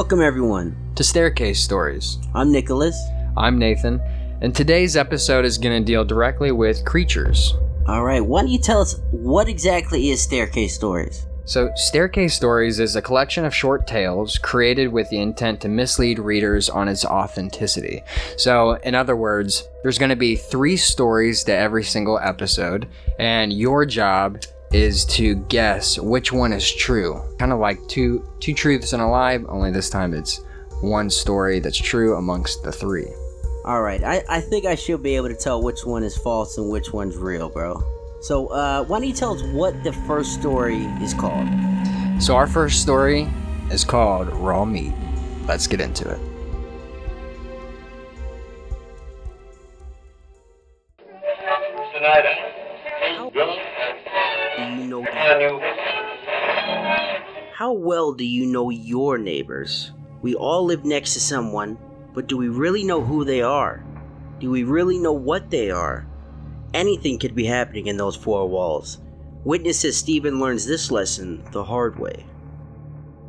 Welcome, everyone. to Staircase Stories. I'm Nicholas. I'm Nathan, and today's episode is going to deal directly with creatures. All right, why don't you tell us what exactly is Staircase Stories? So, Staircase Stories is a collection of short tales created with the intent to mislead readers on its authenticity. So, in other words, there's going to be three stories to every single episode, and your job is to guess which one is true. Kind of like two two truths and a lie, only this time it's one story that's true amongst the three. All right, I, I think I should be able to tell which one is false and which one's real, bro. So, uh, why don't you tell us what the first story is called? So, our first story is called Raw Meat. Let's get into it. Well do you know your neighbors? We all live next to someone, but do we really know who they are? Do we really know what they are? Anything could be happening in those four walls. Witnesses Stephen learns this lesson the hard way.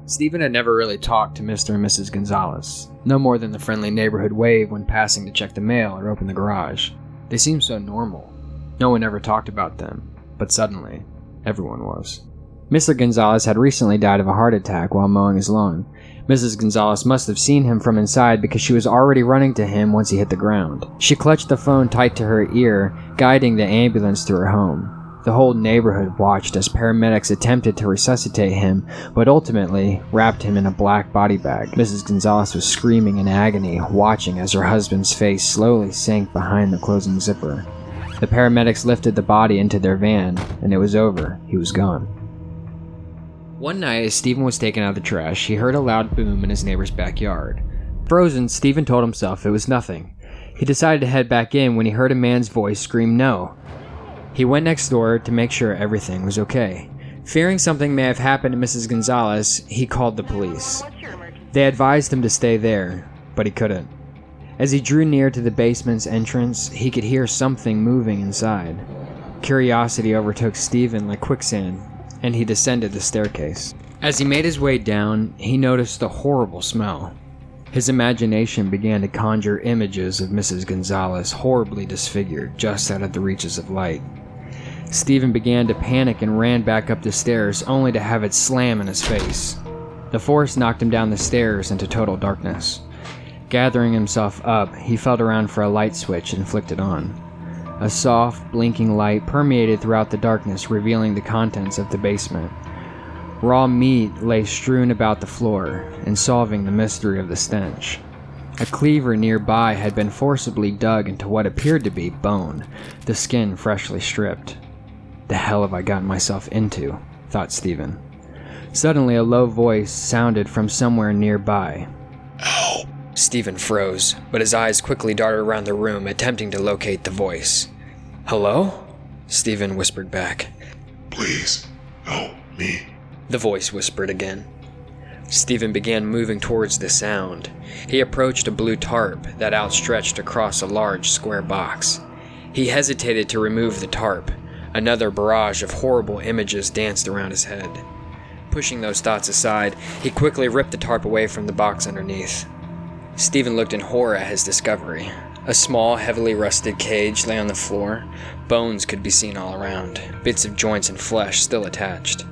Stephen had never really talked to Mr. and Mrs. Gonzalez, no more than the friendly neighborhood wave when passing to check the mail or open the garage. They seemed so normal. No one ever talked about them, but suddenly, everyone was. Mr. Gonzalez had recently died of a heart attack while mowing his lawn. Mrs. Gonzalez must have seen him from inside because she was already running to him once he hit the ground. She clutched the phone tight to her ear, guiding the ambulance to her home. The whole neighborhood watched as paramedics attempted to resuscitate him, but ultimately wrapped him in a black body bag. Mrs. Gonzalez was screaming in agony, watching as her husband's face slowly sank behind the closing zipper. The paramedics lifted the body into their van, and it was over. He was gone. One night, as Stephen was taking out the trash, he heard a loud boom in his neighbor's backyard. Frozen, Stephen told himself it was nothing. He decided to head back in when he heard a man's voice scream no. He went next door to make sure everything was okay. Fearing something may have happened to Mrs. Gonzalez, he called the police. They advised him to stay there, but he couldn't. As he drew near to the basement's entrance, he could hear something moving inside. Curiosity overtook Stephen like quicksand, and he descended the staircase. As he made his way down, he noticed a horrible smell. His imagination began to conjure images of Mrs. Gonzalez horribly disfigured just out of the reaches of light. Stephen began to panic and ran back up the stairs, only to have it slam in his face. The force knocked him down the stairs into total darkness. Gathering himself up, he felt around for a light switch and flicked it on. A soft, blinking light permeated throughout the darkness, revealing the contents of the basement. Raw meat lay strewn about the floor, and solving the mystery of the stench. A cleaver nearby had been forcibly dug into what appeared to be bone, the skin freshly stripped. The hell have I gotten myself into? thought Stephen. Suddenly, a low voice sounded from somewhere nearby. Help! Stephen froze, but his eyes quickly darted around the room, attempting to locate the voice. Hello? Stephen whispered back. Please, help me. The voice whispered again. Stephen began moving towards the sound. He approached a blue tarp that outstretched across a large square box. He hesitated to remove the tarp. Another barrage of horrible images danced around his head. Pushing those thoughts aside, he quickly ripped the tarp away from the box underneath. Stephen looked in horror at his discovery. A small, heavily rusted cage lay on the floor. Bones could be seen all around, bits of joints and flesh still attached.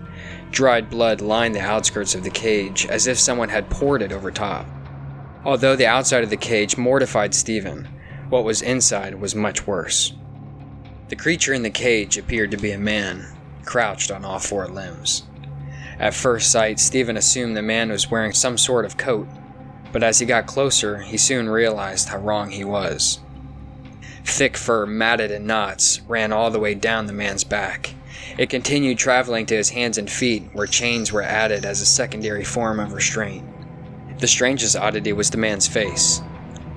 Dried blood lined the outskirts of the cage as if someone had poured it over top. Although the outside of the cage mortified Stephen, what was inside was much worse. The creature in the cage appeared to be a man, crouched on all four limbs. At first sight, Stephen assumed the man was wearing some sort of coat, but as he got closer, he soon realized how wrong he was. Thick fur, matted in knots, ran all the way down the man's back. It continued traveling to his hands and feet, where chains were added as a secondary form of restraint. The strangest oddity was the man's face.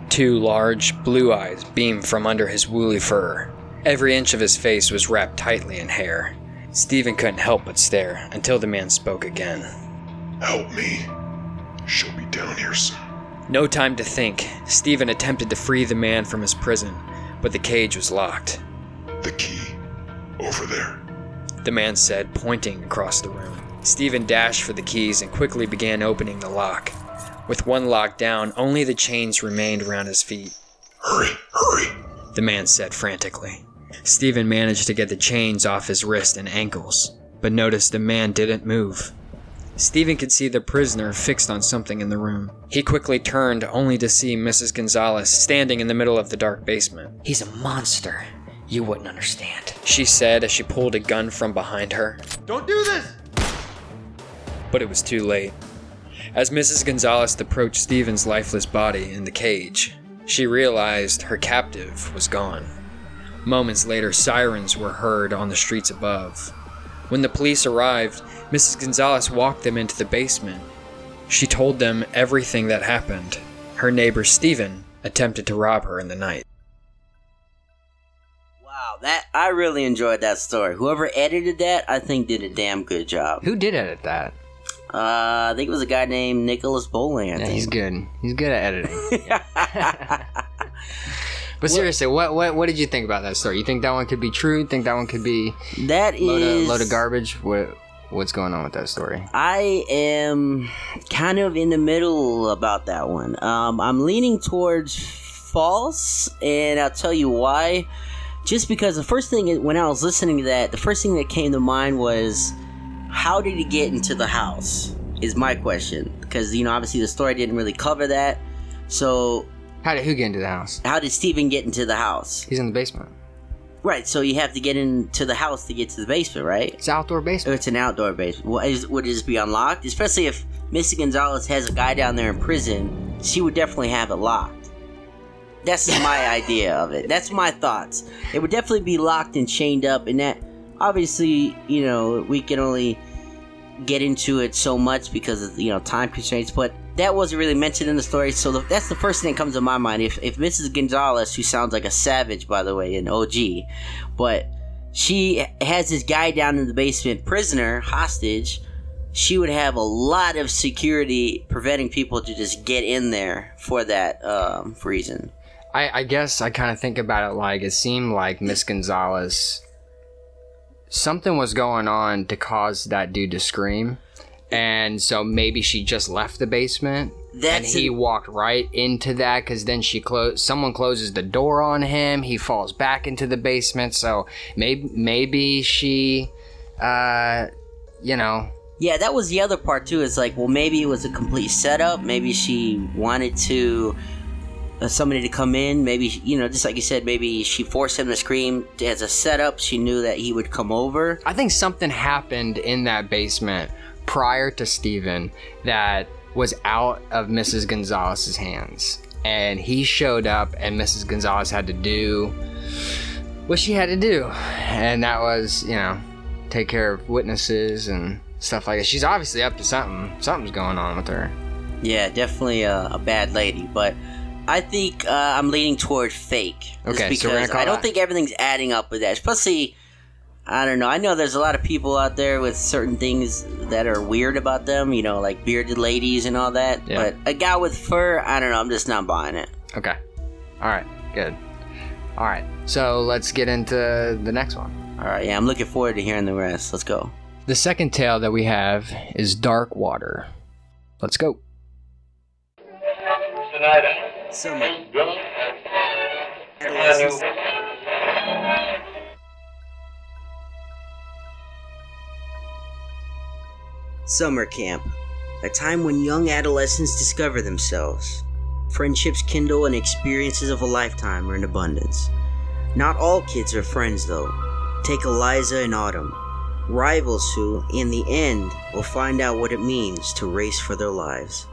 Two large, blue eyes beamed from under his woolly fur. Every inch of his face was wrapped tightly in hair. Stephen couldn't help but stare until the man spoke again. Help me. She'll be down here soon. No time to think. Stephen attempted to free the man from his prison, but the cage was locked. The key. Over there. The man said, pointing across the room. Stephen dashed for the keys and quickly began opening the lock. With one lock down, only the chains remained around his feet. Hurry, hurry. The man said frantically. Stephen managed to get the chains off his wrist and ankles, but noticed the man didn't move. Stephen could see the prisoner fixed on something in the room. He quickly turned only to see Mrs. Gonzalez standing in the middle of the dark basement. He's a monster. You wouldn't understand. She said as she pulled a gun from behind her. Don't do this! But it was too late. As Mrs. Gonzalez approached Stephen's lifeless body in the cage, she realized her captive was gone. Moments later, sirens were heard on the streets above. When the police arrived, Mrs. Gonzalez walked them into the basement. She told them everything that happened. Her neighbor Stephen attempted to rob her in the night. Wow, that I really enjoyed that story. Whoever edited that, I think did a damn good job. Who did edit that? Uh, I think it was a guy named Nicholas Bowling. I Yeah, he's good. He's good at editing. But seriously, what, what what did you think about that story? You think that one could be true? You think that one could be That load is of, load of garbage? What what's going on with that story? I am kind of in the middle about that one. Um, I'm leaning towards false, and I'll tell you why. Just because the first thing when I was listening to that, the first thing that came to mind was, how did he get into the house? Is my question because you know obviously the story didn't really cover that. So How did who get into the house? how did Steven get into the house? He's in the basement. Right. So you have to get into the house to get to the basement, right? It's outdoor Or basement. it's an outdoor basement. Well, is, would it just be unlocked? Especially if Missy Gonzalez has a guy down there in prison, she would definitely have it locked. That's my idea of it. That's my thoughts. It would definitely be locked and chained up, and that obviously, you know, we can only get into it so much because of you know time constraints. But that wasn't really mentioned in the story, so the, that's the first thing that comes to my mind. If if Mrs. Gonzalez, who sounds like a savage by the way, an OG, but she has this guy down in the basement, prisoner, hostage. She would have a lot of security preventing people to just get in there for that um, reason. I, I guess I kind of think about it like it seemed like Miss Gonzalez, something was going on to cause that dude to scream, and so maybe she just left the basement. and he an- walked right into that because then she closed. Someone closes the door on him. He falls back into the basement. So maybe maybe she, uh, you know, Yeah, that was the other part too. It's like, well, maybe it was a complete setup. Maybe she wanted to Uh, somebody to come in. Maybe you know, just like you said, maybe she forced him to scream as a setup. She knew that he would come over. I think something happened in that basement prior to Steven that was out of Mrs. Gonzalez's hands. And he showed up, and Mrs. Gonzalez had to do what she had to do. And that was, you know, take care of witnesses and stuff like that. She's obviously up to something. Something's going on with her. Yeah, definitely a, a bad lady, but. I think uh, I'm leaning toward fake. Just Okay, so we're gonna because call I don't that- think everything's adding up with that. Especially, I don't know. I know there's a lot of people out there with certain things that are weird about them. You know, like bearded ladies and all that. Yeah. But a guy with fur, I don't know. I'm just not buying it. Okay. All right. Good. All right. So let's get into the next one. All right, yeah, I'm looking forward to hearing the rest. Let's go. The second tale that we have is Dark Water. Let's go. Summer. Summer camp, a time when young adolescents discover themselves. Friendships kindle and experiences of a lifetime are in abundance. Not all kids are friends, though. Take Eliza and Autumn, rivals who, in the end, will find out what it means to race for their lives.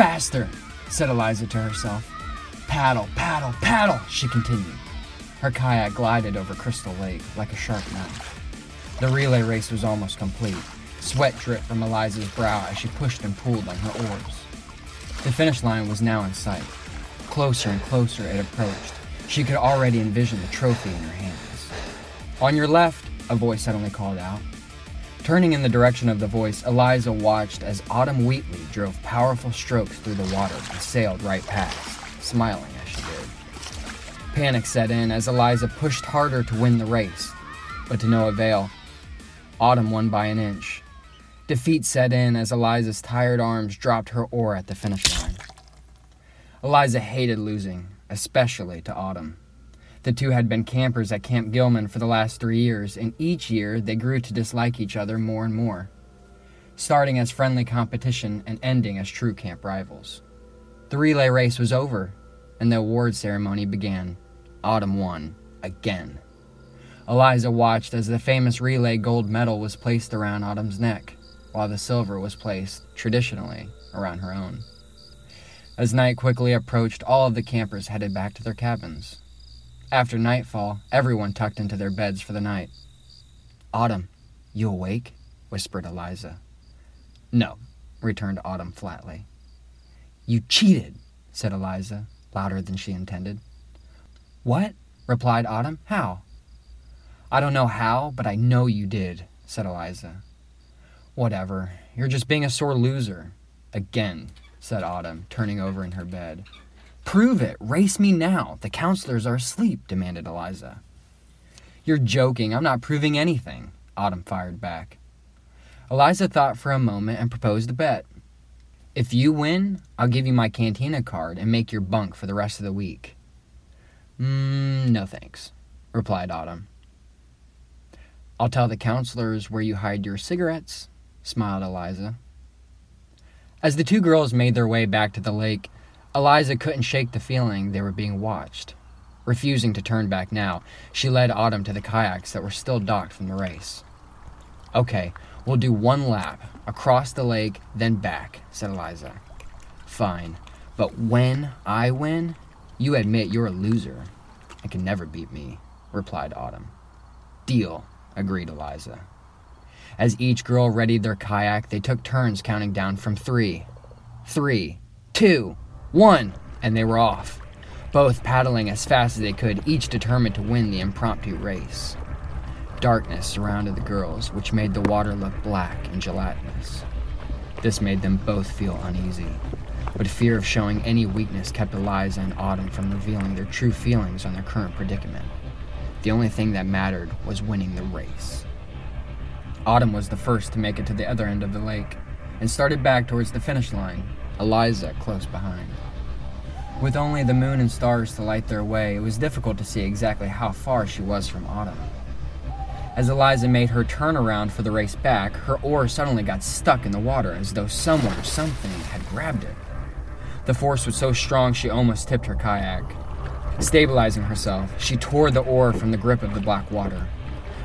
Faster, said Eliza to herself. Paddle, paddle, paddle, she continued. Her kayak glided over Crystal Lake like a sharp knife. The relay race was almost complete. Sweat dripped from Eliza's brow as she pushed and pulled on her oars. The finish line was now in sight. Closer and closer it approached. She could already envision the trophy in her hands. On your left, a voice suddenly called out. Turning in the direction of the voice, Eliza watched as Autumn Wheatley drove powerful strokes through the water and sailed right past, smiling as she did. Panic set in as Eliza pushed harder to win the race, but to no avail. Autumn won by an inch. Defeat set in as Eliza's tired arms dropped her oar at the finish line. Eliza hated losing, especially to Autumn. The two had been campers at Camp Gilman for the last three years, and each year they grew to dislike each other more and more, starting as friendly competition and ending as true camp rivals. The relay race was over, and the award ceremony began. Autumn won, again. Eliza watched as the famous relay gold medal was placed around Autumn's neck, while the silver was placed, traditionally, around her own. As night quickly approached, all of the campers headed back to their cabins. After nightfall, everyone tucked into their beds for the night. Autumn, you awake? whispered Eliza. No, returned Autumn flatly. You cheated, said Eliza, louder than she intended. What? replied Autumn. How? I don't know how, but I know you did, said Eliza. Whatever. You're just being a sore loser. Again, said Autumn, turning over in her bed. Prove it. Race me now. The counselors are asleep, demanded Eliza. You're joking. I'm not proving anything, Autumn fired back. Eliza thought for a moment and proposed a bet. If you win, I'll give you my cantina card and make your bunk for the rest of the week. Mm, no thanks, replied Autumn. I'll tell the counselors where you hide your cigarettes, smiled Eliza. As the two girls made their way back to the lake, Eliza couldn't shake the feeling they were being watched. Refusing to turn back now, she led Autumn to the kayaks that were still docked from the race. Okay, we'll do one lap, across the lake, then back, said Eliza. Fine, but when I win, you admit you're a loser and can never beat me, replied Autumn. Deal, agreed Eliza. As each girl readied their kayak, they took turns counting down from three, three, two, one, and they were off, both paddling as fast as they could, each determined to win the impromptu race. Darkness surrounded the girls, which made the water look black and gelatinous. This made them both feel uneasy, but fear of showing any weakness kept Eliza and Autumn from revealing their true feelings on their current predicament. The only thing that mattered was winning the race. Autumn was the first to make it to the other end of the lake and started back towards the finish line, Eliza close behind. With only the moon and stars to light their way, it was difficult to see exactly how far she was from Autumn. As Eliza made her turn around for the race back, her oar suddenly got stuck in the water as though someone or something had grabbed it. The force was so strong she almost tipped her kayak. Stabilizing herself, she tore the oar from the grip of the black water.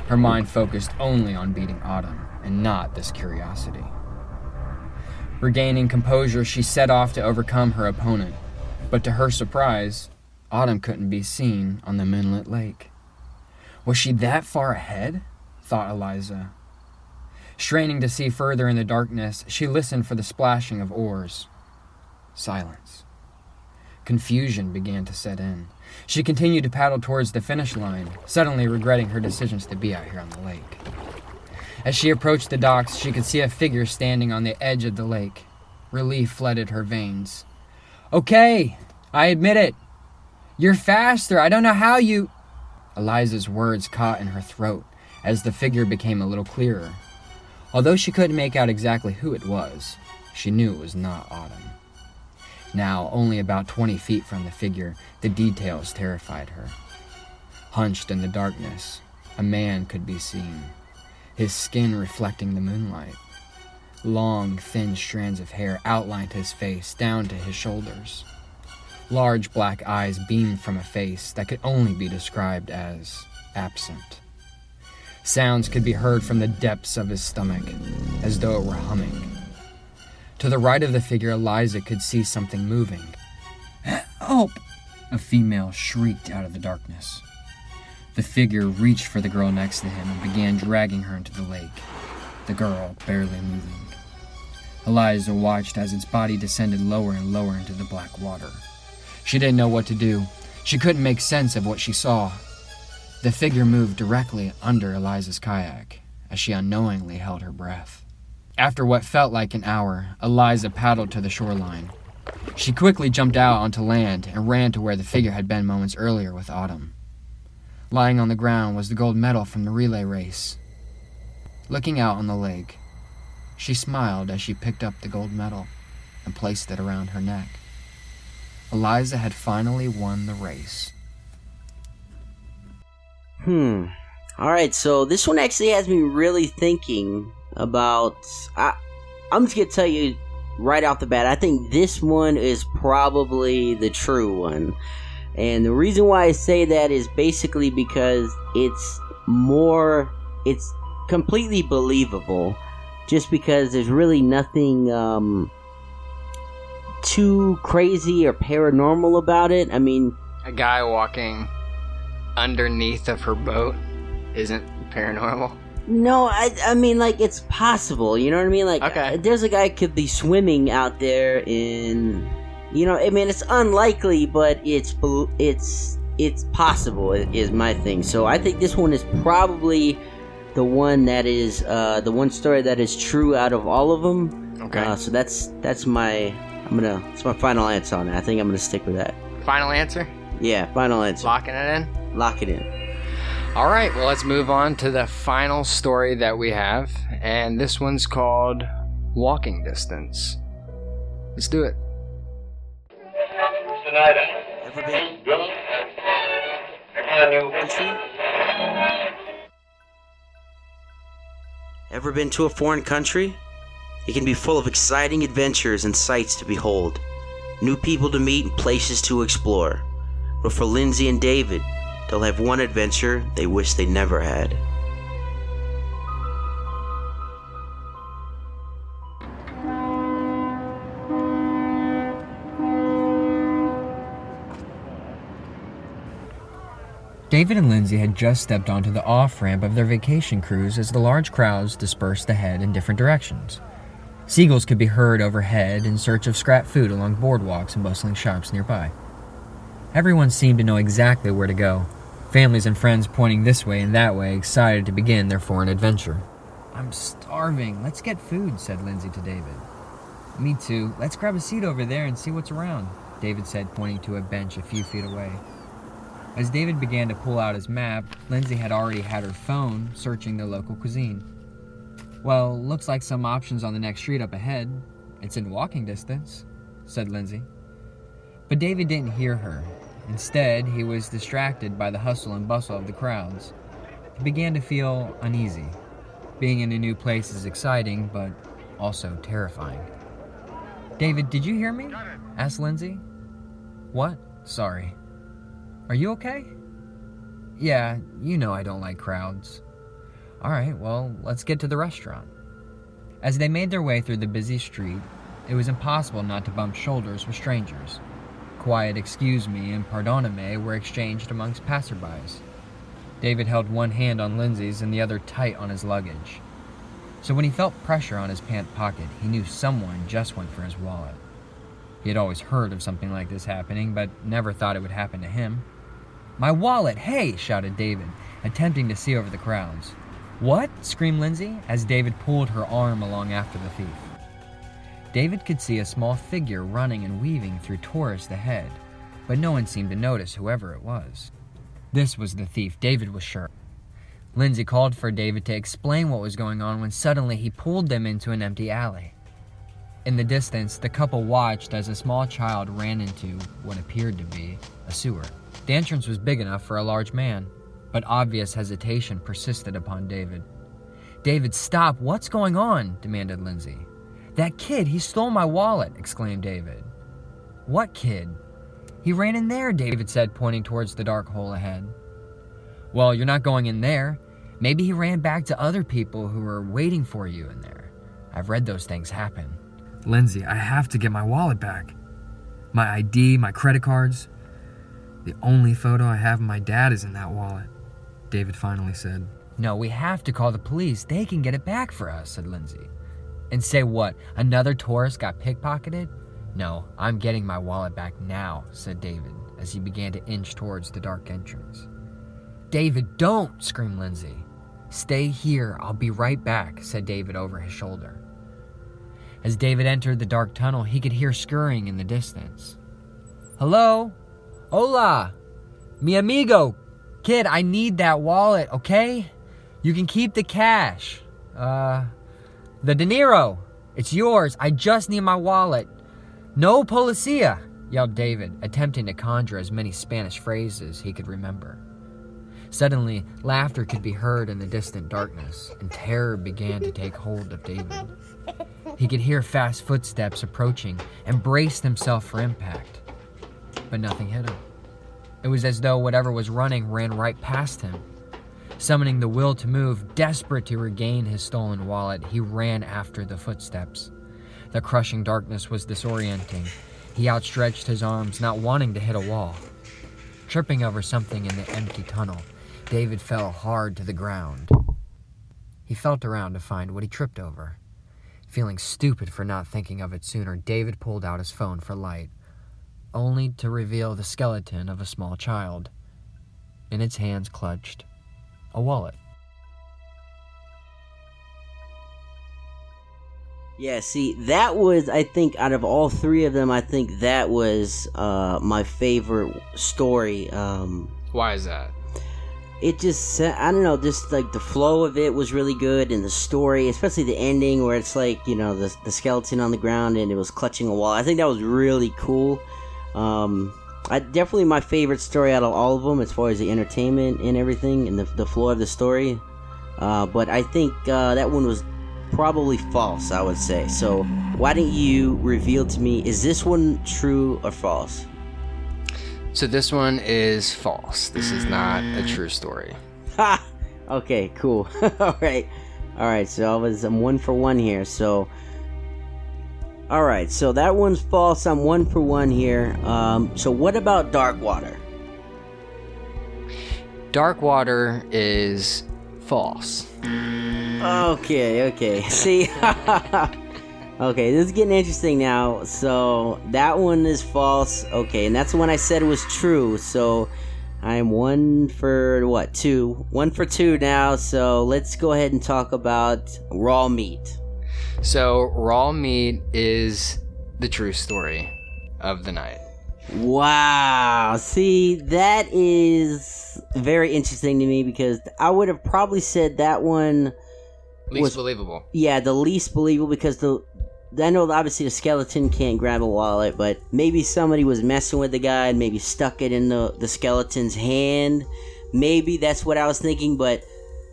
Her mind focused only on beating Autumn and not this curiosity. Regaining composure, she set off to overcome her opponent, but to her surprise, Autumn couldn't be seen on the moonlit lake. Was she that far ahead? thought Eliza. Straining to see further in the darkness, she listened for the splashing of oars. Silence. Confusion began to set in. She continued to paddle towards the finish line, suddenly regretting her decisions to be out here on the lake. As she approached the docks, she could see a figure standing on the edge of the lake. Relief flooded her veins. Okay, I admit it. You're faster. I don't know how you. Eliza's words caught in her throat as the figure became a little clearer. Although she couldn't make out exactly who it was, she knew it was not Autumn. Now, only about 20 feet from the figure, the details terrified her. Hunched in the darkness, a man could be seen his skin reflecting the moonlight. Long, thin strands of hair outlined his face down to his shoulders. Large black eyes beamed from a face that could only be described as absent. Sounds could be heard from the depths of his stomach, as though it were humming. To the right of the figure, Eliza could see something moving. Help! A female shrieked out of the darkness. The figure reached for the girl next to him and began dragging her into the lake, the girl barely moving. Eliza watched as its body descended lower and lower into the black water. She didn't know what to do. She couldn't make sense of what she saw. The figure moved directly under Eliza's kayak as she unknowingly held her breath. After what felt like an hour, Eliza paddled to the shoreline. She quickly jumped out onto land and ran to where the figure had been moments earlier with Autumn. Lying on the ground was the gold medal from the relay race. Looking out on the lake, She smiled as she picked up the gold medal and placed it around her neck. Eliza had finally won the race. Hmm. All right, so this one actually has me really thinking about. I, I'm just gonna tell you right off the bat. I think this one is probably the true one, and the reason why I say that is basically because it's more. It's completely believable, just because there's really nothing um, too crazy or paranormal about it. I mean, A guy walking underneath of her boat isn't paranormal. No, I, I mean like it's possible. You know what I mean? Like, Okay. there's a guy could be swimming out there in, you know, I mean it's unlikely, but it's it's it's possible. Is my thing. So I think this one is probably the one that is uh, the one story that is true out of all of them. Okay. Uh, so that's that's my I'm gonna it's my final answer on it. I think I'm gonna stick with that. Final answer? Yeah, final answer. Locking it in? Lock it in. All right, well, let's move on to the final story that we have. And this one's called Walking Distance. Let's do it. Ever been country? Ever been to a foreign country? It can be full of exciting adventures and sights to behold, new people to meet and places to explore. But for Lindsay and David, they'll have one adventure they wish they never had. David and Lindsay had just stepped onto the off ramp of their vacation cruise as the large crowds dispersed ahead in different directions. Seagulls could be heard overhead in search of scrap food along boardwalks and bustling shops nearby. Everyone seemed to know exactly where to go, families and friends pointing this way and that way, excited to begin their foreign adventure. I'm starving. Let's get food, said Lindsay to David. Me too. Let's grab a seat over there and see what's around, David said, pointing to a bench a few feet away. As David began to pull out his map, Lindsay had already had her phone searching the local cuisine. Well, looks like some options on the next street up ahead. It's in walking distance, said Lindsay. But David didn't hear her. Instead, he was distracted by the hustle and bustle of the crowds. He began to feel uneasy. Being in a new place is exciting, but also terrifying. David, did you hear me? asked Lindsay. What? Sorry. Are you okay? Yeah, you know I don't like crowds. Alright, well, let's get to the restaurant. As they made their way through the busy street, it was impossible not to bump shoulders with strangers. Quiet excuse me and pardonne were exchanged amongst passerbys. David held one hand on Lindsay's and the other tight on his luggage. So when he felt pressure on his pant pocket, he knew someone just went for his wallet. He had always heard of something like this happening, but never thought it would happen to him. My wallet! Hey! shouted David, attempting to see over the crowds. What? screamed Lindsay as David pulled her arm along after the thief. David could see a small figure running and weaving through tourists ahead, but no one seemed to notice whoever it was. This was the thief, David was sure. Lindsay called for David to explain what was going on when suddenly he pulled them into an empty alley. In the distance, the couple watched as a small child ran into what appeared to be a sewer. The entrance was big enough for a large man, but obvious hesitation persisted upon David. David, stop! What's going on? demanded Lindsay. That kid, he stole my wallet, exclaimed David. What kid? He ran in there, David said, pointing towards the dark hole ahead. Well, you're not going in there. Maybe he ran back to other people who were waiting for you in there. I've read those things happen. Lindsay, I have to get my wallet back. My ID, my credit cards. The only photo I have of my dad is in that wallet, David finally said. No, we have to call the police. They can get it back for us, said Lindsay. And say what? Another tourist got pickpocketed? No, I'm getting my wallet back now, said David as he began to inch towards the dark entrance. David, don't! screamed Lindsay. Stay here, I'll be right back, said David over his shoulder. As David entered the dark tunnel, he could hear scurrying in the distance. Hello? Hola! Mi amigo! Kid, I need that wallet, okay? You can keep the cash. Uh, The dinero! It's yours. I just need my wallet. No policia! yelled David, attempting to conjure as many Spanish phrases he could remember. Suddenly, laughter could be heard in the distant darkness, and terror began to take hold of David. He could hear fast footsteps approaching and braced himself for impact. But nothing hit him. It was as though whatever was running ran right past him. Summoning the will to move, desperate to regain his stolen wallet, he ran after the footsteps. The crushing darkness was disorienting. He outstretched his arms, not wanting to hit a wall. Tripping over something in the empty tunnel, David fell hard to the ground. He felt around to find what he tripped over. Feeling stupid for not thinking of it sooner, David pulled out his phone for light, only to reveal the skeleton of a small child. In its hands clutched a wallet. Yeah, see, that was I think out of all three of them, I think that was uh, my favorite story. Um, Why is that? it just I don't know, just like the flow of it was really good, and the story, especially the ending where it's like you know the the skeleton on the ground and it was clutching a wall. I think that was really cool. Um, I definitely my favorite story out of all of them as far as the entertainment and everything and the the flow of the story. Uh, but I think uh, that one was probably false. I would say. So why don't you reveal to me is this one true or false? So this one is false. This is not a true story. Ha! Okay, cool. all right, all right. So I was I'm one for one here. So, all right. So that one's false. I'm one for one here. Um. So what about Dark Water? Dark water is false. Okay. Okay. See. okay, this is getting interesting now. So that one is false. Okay, and that's the one I said was true. So. I'm one for what? Two. One for two now. So let's go ahead and talk about raw meat. So raw meat is the true story of the night. Wow. See, that is very interesting to me because I would have probably said that one, Least Was- believable. yeah, the least believable because the. I know obviously the skeleton can't grab a wallet, but maybe somebody was messing with the guy and maybe stuck it in the, the skeleton's hand. Maybe that's what I was thinking, but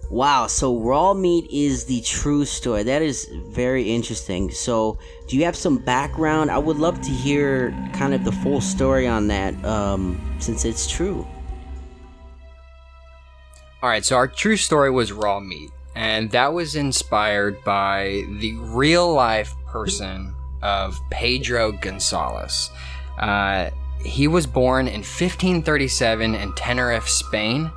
wow, so raw meat is the true story. That is very interesting. So, do you have some background? I would love to hear kind of the full story on that um, since it's true. All right, so our true story was raw meat, and that was inspired by the real life person of Pedro Gonzalez. Uh, he was born in 1537 in Tenerife, Spain,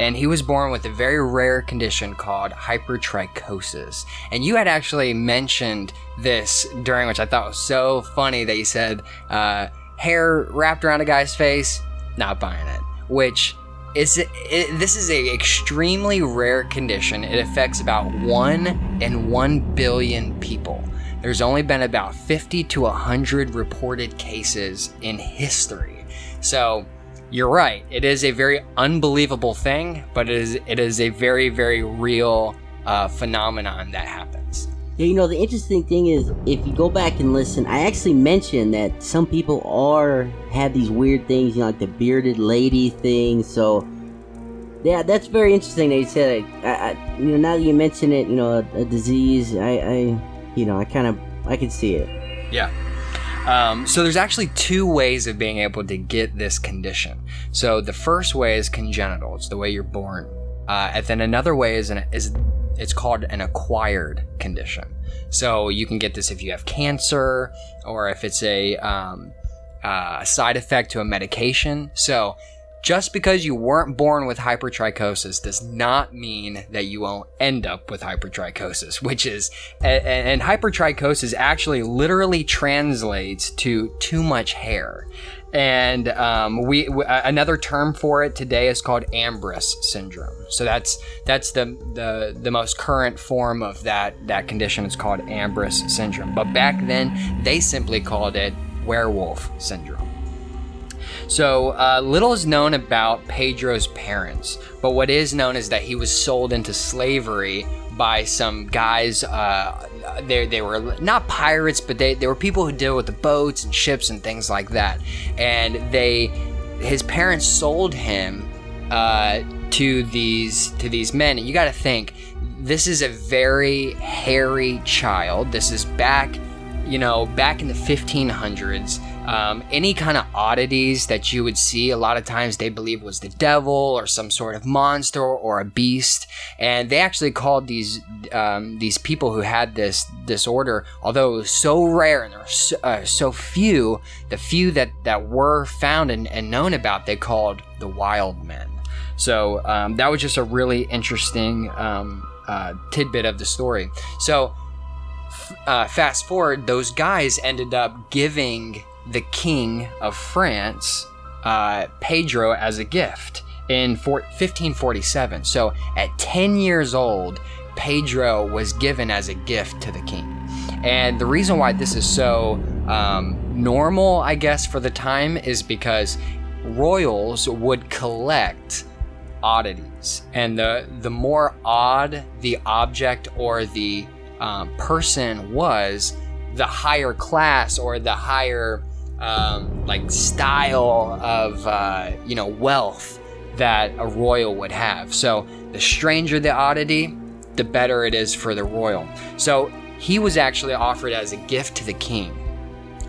and he was born with a very rare condition called hypertrichosis. And you had actually mentioned this during which I thought was so funny that you said uh, hair wrapped around a guy's face, not buying it. Which is it, this is a extremely rare condition. It affects about one in one billion people. There's only been about 50 to 100 reported cases in history. So you're right. It is a very unbelievable thing, but it is it is a very very real uh, phenomenon that happens. Yeah, you know, the interesting thing is if you go back and listen, I actually mentioned that some people are have these weird things, you know, like the bearded lady thing. So, yeah, that's very interesting that you said it. I, I, you know, now that you mention it, you know, a, a disease, I, I, you know, I kind of, I can see it. Yeah. Um, so there's actually two ways of being able to get this condition. So the first way is congenital; it's the way you're born. Uh, and then another way is an, is it's called an acquired condition. So you can get this if you have cancer or if it's a um, uh, side effect to a medication. So just because you weren't born with hypertrichosis does not mean that you won't end up with hypertrichosis, which is, and, and hypertrichosis actually literally translates to too much hair. And um, we another term for it today is called Ambras syndrome. So that's that's the, the the most current form of that that condition. It's called Ambras syndrome. But back then they simply called it werewolf syndrome. So uh, little is known about Pedro's parents, but what is known is that he was sold into slavery by some guys. Uh, they they were not pirates, but they they were people who deal with the boats and ships and things like that. And they his parents sold him uh, to these to these men. And you got to think this is a very hairy child. This is back, you know, back in the 1500s. Um, any kind of oddities that you would see, a lot of times they believe was the devil or some sort of monster or a beast, and they actually called these um, these people who had this disorder, although it was so rare and there were so, uh, so few, the few that that were found and, and known about, they called the wild men. So um, that was just a really interesting um, uh, tidbit of the story. So uh, fast forward, those guys ended up giving the king of France uh, Pedro as a gift in 1547. So at 10 years old, Pedro was given as a gift to the king. And the reason why this is so um, normal, I guess, for the time is because royals would collect oddities, and the the more odd the object or the um, person was, the higher class or the higher um, like style of uh, you know wealth that a royal would have. So the stranger the oddity, the better it is for the royal. So he was actually offered as a gift to the king.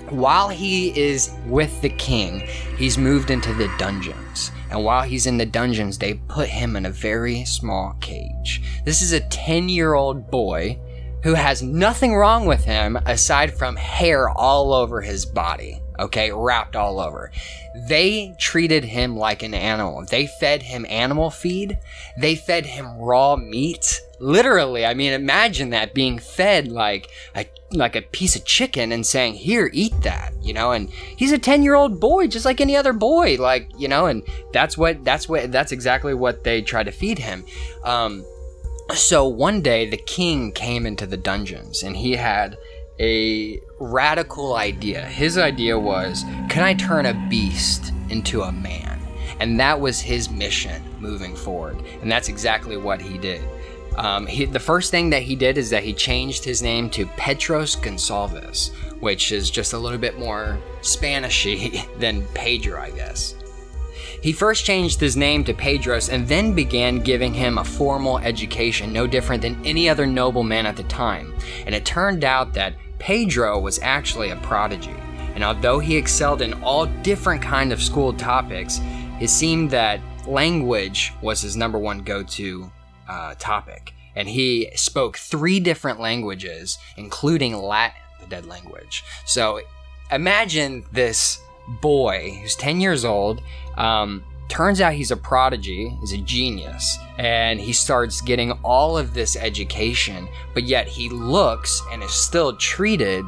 While he is with the king, he's moved into the dungeons. And while he's in the dungeons, they put him in a very small cage. This is a 10 year old boy who has nothing wrong with him aside from hair all over his body okay, wrapped all over. They treated him like an animal. They fed him animal feed. They fed him raw meat. Literally, I mean, imagine that being fed like a like a piece of chicken and saying, "Here, eat that," you know. And he's a ten-year-old boy, just like any other boy, like you know. And that's what that's what that's exactly what they try to feed him. Um, so one day, the king came into the dungeons, and he had a radical idea. His idea was can I turn a beast into a man? And that was his mission moving forward. And that's exactly what he did. Um, he, the first thing that he did is that he changed his name to Petrus Gonsalvus, which is just a little bit more Spanishy than Pedro, I guess. He first changed his name to Pedros and then began giving him a formal education, no different than any other nobleman at the time. And it turned out that Pedro was actually a prodigy, and although he excelled in all different kind of school topics, it seemed that language was his number one go-to uh, topic, and he spoke three different languages, including Latin, the dead language. So imagine this boy who's 10 years old. Um, Turns out he's a prodigy, he's a genius, and he starts getting all of this education, but yet he looks and is still treated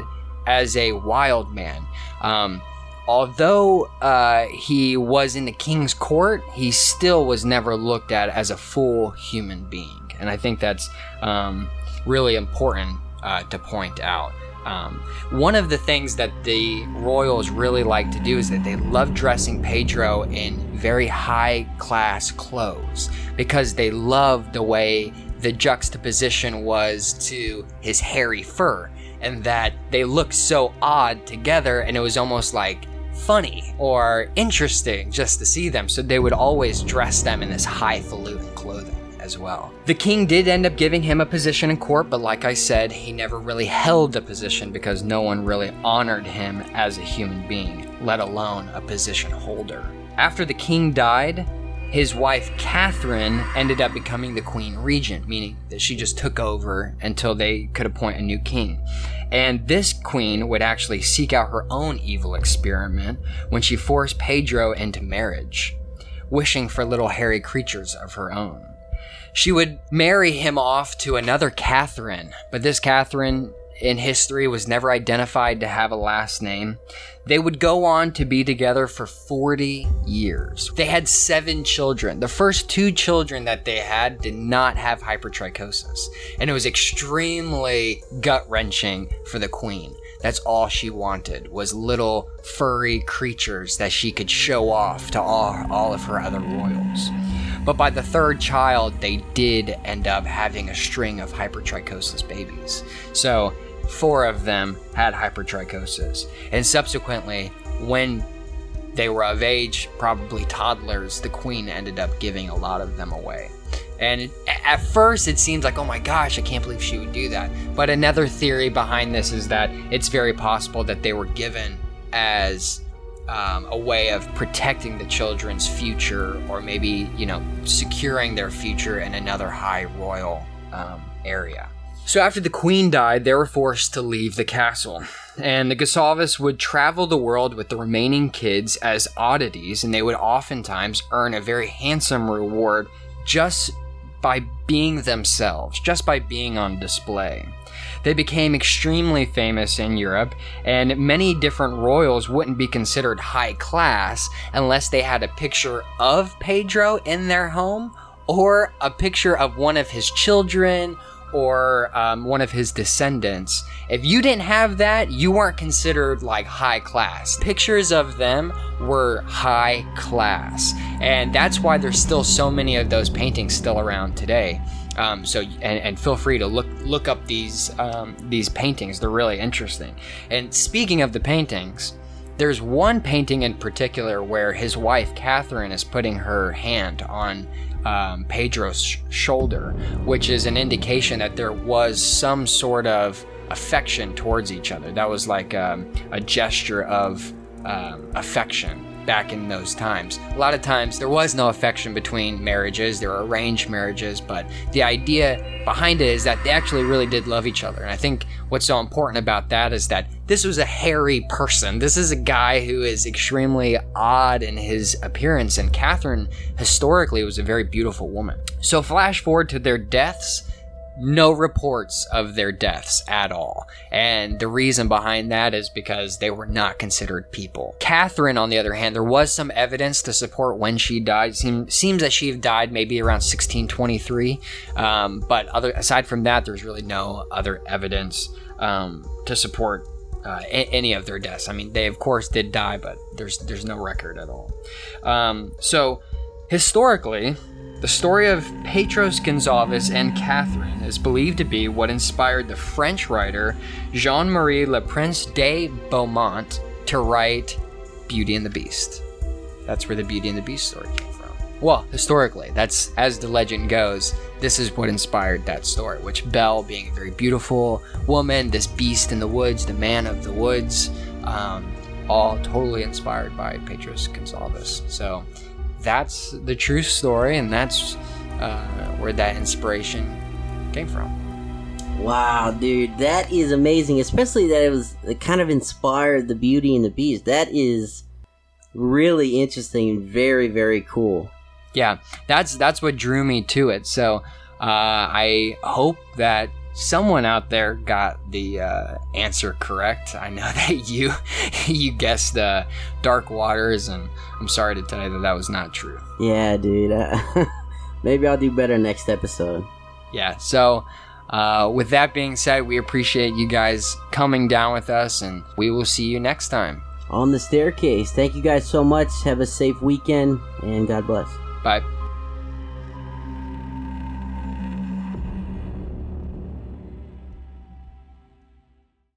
as a wild man. Um, although uh, he was in the king's court, he still was never looked at as a full human being. And I think that's um, really important uh, to point out. Um, one of the things that the Royals really like to do is that they love dressing Pedro in very high class clothes because they love the way the juxtaposition was to his hairy fur and that they looked so odd together and it was almost like funny or interesting just to see them. So they would always dress them in this highfalutin clothing as well. The king did end up giving him a position in court, but like I said, he never really held a position because no one really honored him as a human being, let alone a position holder. After the king died, his wife Catherine ended up becoming the queen regent, meaning that she just took over until they could appoint a new king. And this queen would actually seek out her own evil experiment when she forced Pedro into marriage, wishing for little hairy creatures of her own. She would marry him off to another Catherine, but this Catherine in history was never identified to have a last name. They would go on to be together for 40 years. They had seven children. The first two children that they had did not have hypertrichosis, and it was extremely gut wrenching for the queen. That's all she wanted was little furry creatures that she could show off to all, all of her other royals. But by the third child, they did end up having a string of hypertrichosis babies. So four of them had hypertrichosis. And subsequently, when they were of age, probably toddlers, the queen ended up giving a lot of them away. And at first, it seems like, oh my gosh, I can't believe she would do that. But another theory behind this is that it's very possible that they were given as um, a way of protecting the children's future, or maybe, you know, securing their future in another high royal um, area. So after the queen died, they were forced to leave the castle. And the Gonsalvus would travel the world with the remaining kids as oddities, and they would oftentimes earn a very handsome reward just by being themselves, just by being on display. They became extremely famous in Europe, and many different royals wouldn't be considered high class unless they had a picture of Pedro in their home or a picture of one of his children or um, one of his descendants. If you didn't have that, you weren't considered like high class. Pictures of them were high class, and that's why there's still so many of those paintings still around today. Um, so and, and, feel free to look look up these um, these paintings. They're really interesting. And speaking of the paintings, there's one painting in particular where his wife Catherine is putting her hand on um, Pedro's sh- shoulder, which is an indication that there was some sort of affection towards each other. That was like um, a gesture of um, affection back in those times. A lot of times there was no affection between marriages, there were arranged marriages, but the idea behind it is that they actually really did love each other. And I think what's so important about that is that this was a hairy person. This is a guy who is extremely odd in his appearance, and Catherine historically was a very beautiful woman. So, flash forward to their deaths no reports of their deaths at all. And the reason behind that is because they were not considered people. Catherine, on the other hand, there was some evidence to support when she died. Seem, seems that she died maybe around 1623. Um, but other aside from that, there's really no other evidence um, to support uh, a- any of their deaths. I mean, they of course did die, but there's there's no record at all. Um, so historically, the story of Petrus Gonsalvus and Catherine is believed to be what inspired the French writer Jean Marie Le Prince de Beaumont to write Beauty and the Beast. That's where the Beauty and the Beast story came from. Well, historically, that's as the legend goes, this is what inspired that story, which Belle, being a very beautiful woman, this beast in the woods, the man of the woods, um, all totally inspired by Petrus Gonsalvus. So, that's the true story, and that's uh, where that inspiration came from. Wow, dude, that is amazing. Especially that it was it kind of inspired the Beauty and the Beast. That is really interesting and very very cool. Yeah, that's that's what drew me to it. So uh, I hope that someone out there got the uh, answer correct. I know that you you guessed uh, Dark Waters, and I'm sorry to tell you that that was not true. Yeah, dude. Uh, maybe I'll do better next episode. Yeah. So. Uh, with that being said, we appreciate you guys coming down with us, and we will see you next time. On the staircase. Thank you guys so much. Have a safe weekend, and God bless. Bye.